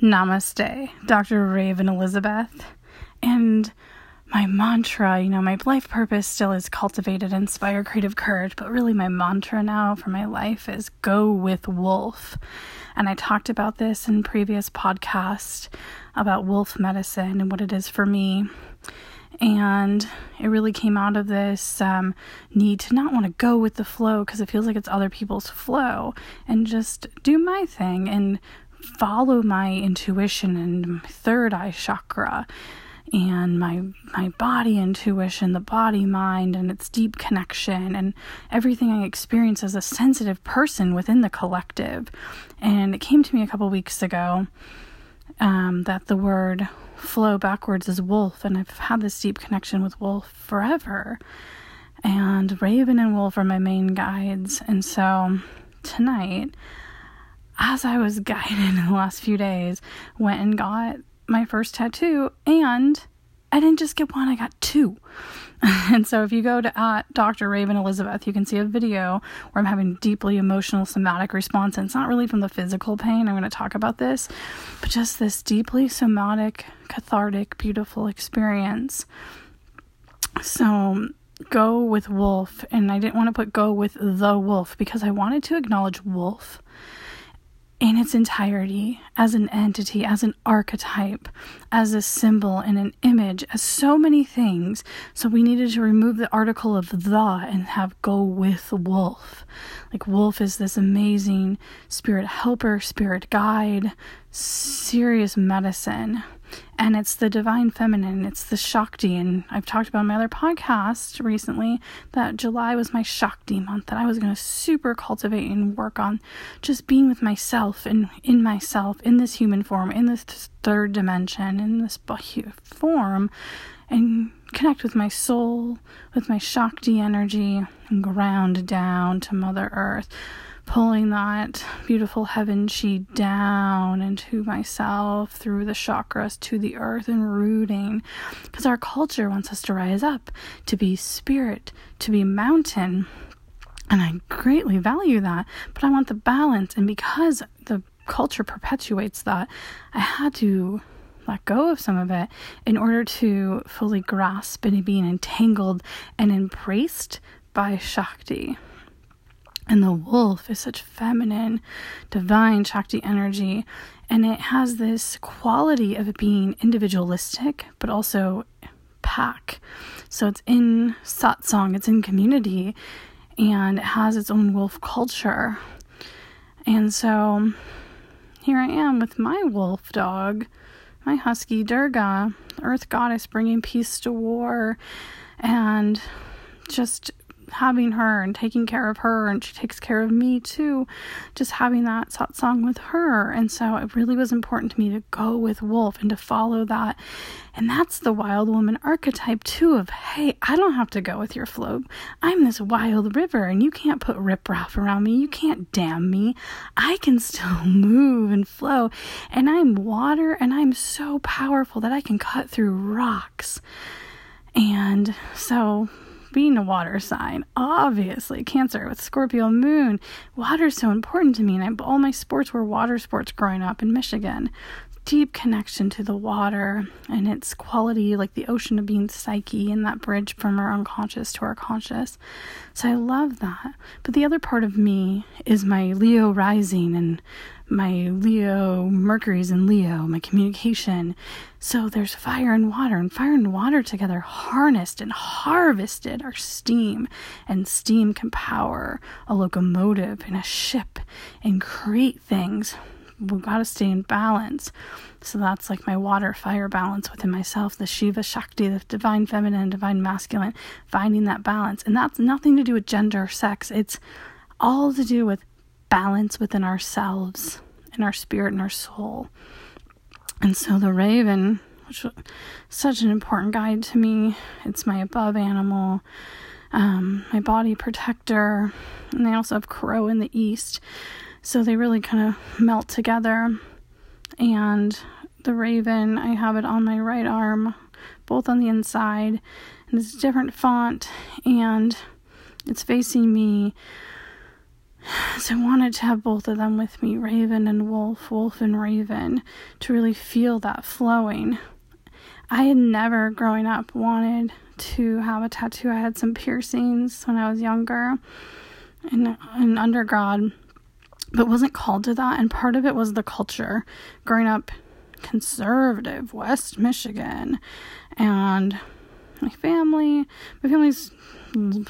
Namaste, Dr. Raven Elizabeth. And my mantra, you know, my life purpose still is cultivate and inspire creative courage, but really my mantra now for my life is go with wolf. And I talked about this in previous podcast about wolf medicine and what it is for me. And it really came out of this um, need to not want to go with the flow because it feels like it's other people's flow and just do my thing and follow my intuition and my third eye chakra and my my body intuition the body mind and its deep connection and everything i experience as a sensitive person within the collective. And it came to me a couple weeks ago um, that the word flow backwards is wolf and i've had this deep connection with wolf forever. And raven and wolf are my main guides. And so tonight as I was guided in the last few days, went and got my first tattoo, and I didn't just get one, I got two. and so if you go to at Dr. Raven Elizabeth, you can see a video where I'm having deeply emotional somatic response. And it's not really from the physical pain. I'm going to talk about this, but just this deeply somatic, cathartic, beautiful experience. So go with wolf. And I didn't want to put go with the wolf because I wanted to acknowledge wolf in its entirety as an entity, as an archetype, as a symbol and an image, as so many things. So we needed to remove the article of the and have go with wolf. Like wolf is this amazing spirit helper, spirit guide, serious medicine and it's the divine feminine, it's the Shakti. And I've talked about my other podcast recently that July was my Shakti month, that I was going to super cultivate and work on just being with myself and in myself, in this human form, in this third dimension, in this form, and connect with my soul, with my Shakti energy, and ground down to Mother Earth pulling that beautiful heaven chi down into myself through the chakras to the earth and rooting. Because our culture wants us to rise up, to be spirit, to be mountain. And I greatly value that, but I want the balance. And because the culture perpetuates that, I had to let go of some of it in order to fully grasp and being entangled and embraced by Shakti. And the wolf is such feminine, divine Shakti energy. And it has this quality of being individualistic, but also pack. So it's in satsang, it's in community, and it has its own wolf culture. And so here I am with my wolf dog, my husky Durga, earth goddess bringing peace to war, and just having her and taking care of her and she takes care of me too just having that satsang with her. And so it really was important to me to go with wolf and to follow that. And that's the wild woman archetype too of hey i don't have to go with your flow. I'm this wild river and you can't put riprap around me. You can't dam me. I can still move and flow. And i'm water and i'm so powerful that i can cut through rocks. And so being a water sign, obviously, Cancer with Scorpio moon, water is so important to me. And I, all my sports were water sports growing up in Michigan. Deep connection to the water and its quality, like the ocean of being psyche and that bridge from our unconscious to our conscious. So I love that. But the other part of me is my Leo rising and my Leo, Mercury's in Leo, my communication. So there's fire and water, and fire and water together harnessed and harvested are steam, and steam can power a locomotive and a ship and create things. We've got to stay in balance. So that's like my water fire balance within myself, the Shiva Shakti, the divine feminine, divine masculine, finding that balance. And that's nothing to do with gender or sex, it's all to do with balance within ourselves, in our spirit and our soul. And so the raven, which was such an important guide to me, it's my above animal, um, my body protector, and they also have crow in the east. So they really kind of melt together. And the raven, I have it on my right arm, both on the inside, and it's a different font, and it's facing me So I wanted to have both of them with me, Raven and Wolf, Wolf and Raven, to really feel that flowing. I had never growing up wanted to have a tattoo. I had some piercings when I was younger in, in undergrad, but wasn't called to that. And part of it was the culture. Growing up conservative, West Michigan, and my family, my family's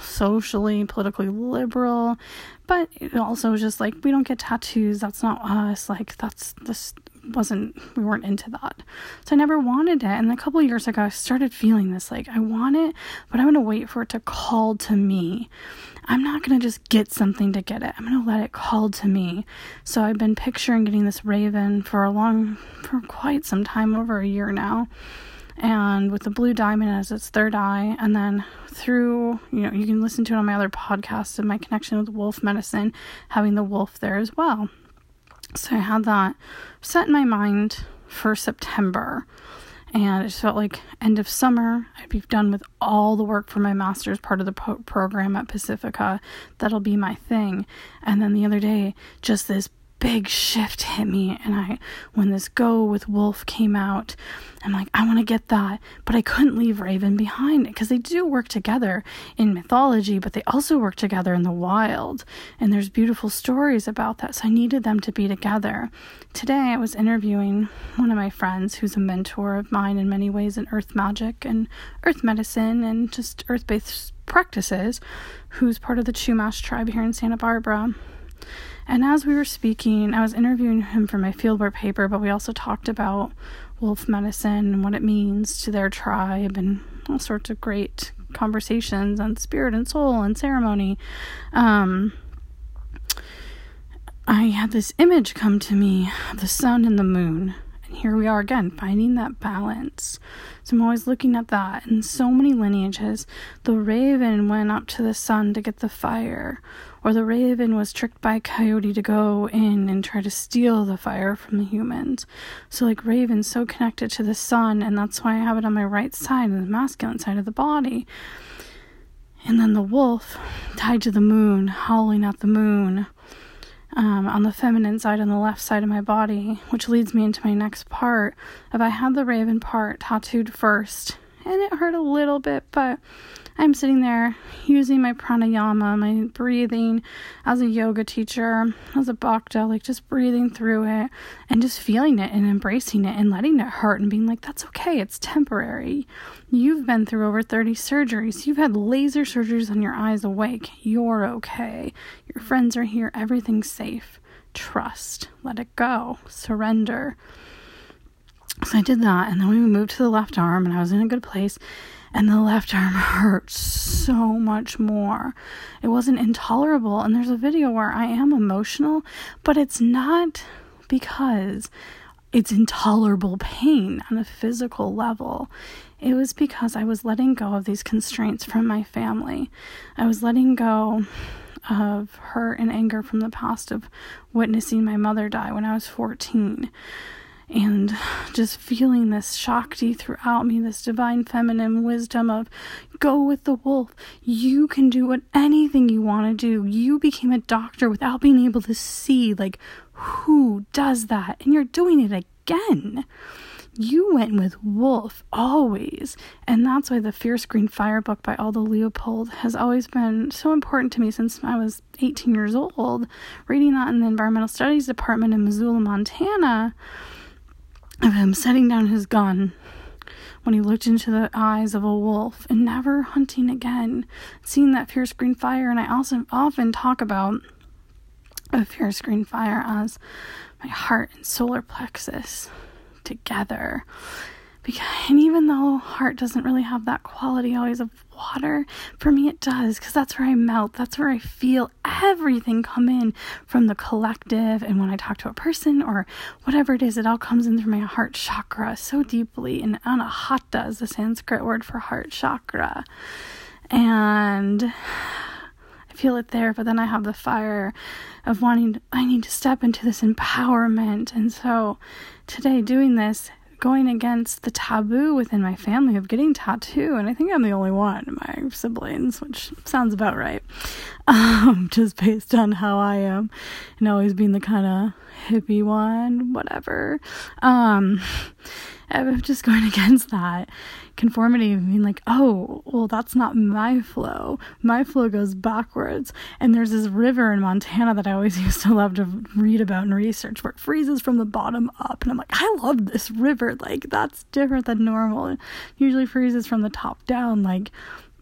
socially, politically liberal, but it also just like we don't get tattoos. That's not us. Like that's this wasn't we weren't into that. So I never wanted it. And a couple years ago I started feeling this like I want it, but I'm gonna wait for it to call to me. I'm not gonna just get something to get it. I'm gonna let it call to me. So I've been picturing getting this raven for a long for quite some time, over a year now and with the blue diamond as its third eye and then through you know you can listen to it on my other podcasts and my connection with wolf medicine having the wolf there as well. So i had that set in my mind for september and it just felt like end of summer i'd be done with all the work for my master's part of the po- program at pacifica. That'll be my thing. And then the other day just this big shift hit me and I when this go with wolf came out I'm like I want to get that but I couldn't leave raven behind because they do work together in mythology but they also work together in the wild and there's beautiful stories about that so I needed them to be together. Today I was interviewing one of my friends who's a mentor of mine in many ways in earth magic and earth medicine and just earth-based practices who's part of the Chumash tribe here in Santa Barbara and as we were speaking, I was interviewing him for my fieldwork paper, but we also talked about wolf medicine and what it means to their tribe and all sorts of great conversations on spirit and soul and ceremony. Um, I had this image come to me of the sun and the moon. Here we are again, finding that balance. So I'm always looking at that. In so many lineages, the raven went up to the sun to get the fire, or the raven was tricked by a coyote to go in and try to steal the fire from the humans. So, like, raven's so connected to the sun, and that's why I have it on my right side, the masculine side of the body. And then the wolf tied to the moon, howling at the moon. Um, on the feminine side on the left side of my body, which leads me into my next part. If I had the raven part tattooed first, and it hurt a little bit, but I'm sitting there using my pranayama, my breathing as a yoga teacher, as a bhakta, like just breathing through it and just feeling it and embracing it and letting it hurt and being like, that's okay, it's temporary. You've been through over 30 surgeries, you've had laser surgeries on your eyes awake. You're okay. Your friends are here, everything's safe. Trust, let it go, surrender. So I did that, and then we moved to the left arm, and I was in a good place and the left arm hurt so much more. It wasn't intolerable. And there's a video where I am emotional, but it's not because it's intolerable pain on a physical level. It was because I was letting go of these constraints from my family. I was letting go of hurt and anger from the past of witnessing my mother die when I was 14 and just feeling this Shakti throughout me, this divine feminine wisdom of go with the wolf. You can do what anything you want to do. You became a doctor without being able to see, like, who does that? And you're doing it again. You went with Wolf always. And that's why the Fierce Green Fire book by Aldo Leopold has always been so important to me since I was 18 years old. Reading that in the Environmental Studies Department in Missoula, Montana of him setting down his gun when he looked into the eyes of a wolf and never hunting again, seeing that fierce green fire. And I also often talk about a fierce green fire as my heart and solar plexus together because, and even though heart doesn't really have that quality always of water, for me it does, because that's where I melt. That's where I feel everything come in from the collective. And when I talk to a person or whatever it is, it all comes in through my heart chakra so deeply. And anahata is the Sanskrit word for heart chakra. And I feel it there, but then I have the fire of wanting, I need to step into this empowerment. And so today, doing this going against the taboo within my family of getting tattoo, and I think I'm the only one, my siblings, which sounds about right. um, just based on how I am and always being the kind of hippie one, whatever. Um, I'm just going against that conformity of being like, oh, well, that's not my flow. My flow goes backwards. And there's this river in Montana that I always used to love to read about and research where it freezes from the bottom up. And I'm like, I love this river. Like, that's different than normal. It usually freezes from the top down. Like,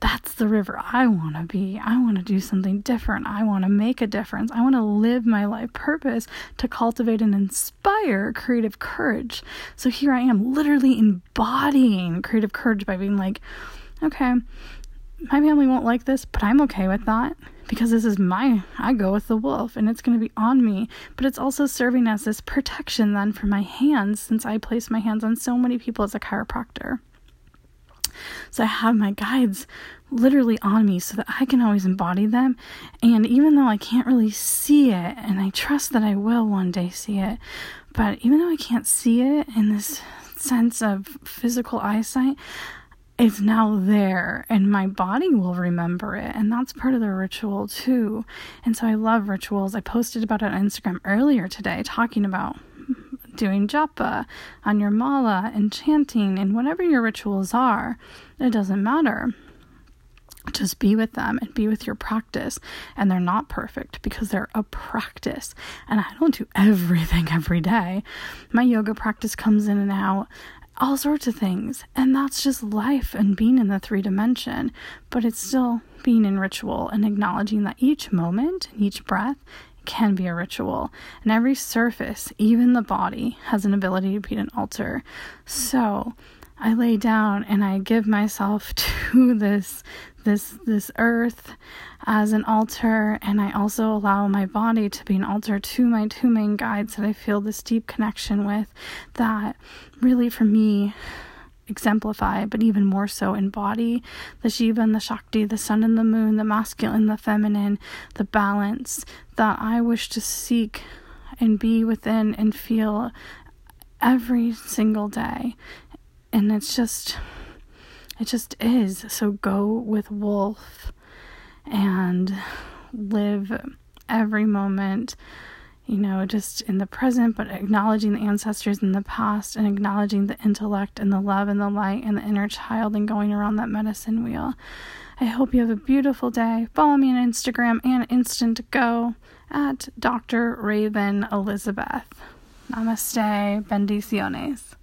that's the river I want to be. I want to do something different. I want to make a difference. I want to live my life purpose to cultivate and inspire creative courage. So here I am, literally embodying creative courage by being like, okay, my family won't like this, but I'm okay with that because this is my, I go with the wolf and it's going to be on me. But it's also serving as this protection then for my hands since I place my hands on so many people as a chiropractor. So I have my guides literally on me so that I can always embody them. And even though I can't really see it, and I trust that I will one day see it, but even though I can't see it in this sense of physical eyesight, it's now there and my body will remember it. And that's part of the ritual too. And so i love rituals. I posted about it on instagram earlier today talking about doing japa, on your mala, and chanting, and whatever your rituals are, it doesn't matter. Just be with them and be with your practice. And they're not perfect because they're a practice. And I don't do everything every day. My yoga practice comes in and out all sorts of things. And that's just life and being in the three dimension. But it's still being in ritual and acknowledging that each moment and each breath can be a ritual, and every surface, even the body, has an ability to be an altar. So I lay down and I give myself to this this this earth as an altar and I also allow my body to be an altar to my two main guides that I feel this deep connection with that really for me exemplify, but even more so embody the Shiva and the Shakti, the sun and the moon, the masculine, the feminine, the balance that I wish to seek and be within and feel every single day. And it's just, it just is. So go with Wolf and live every moment you know, just in the present, but acknowledging the ancestors in the past and acknowledging the intellect and the love and the light and the inner child and going around that medicine wheel. I hope you have a beautiful day. Follow me on Instagram and Instant Go at Dr. Raven Elizabeth. Namaste. Bendiciones.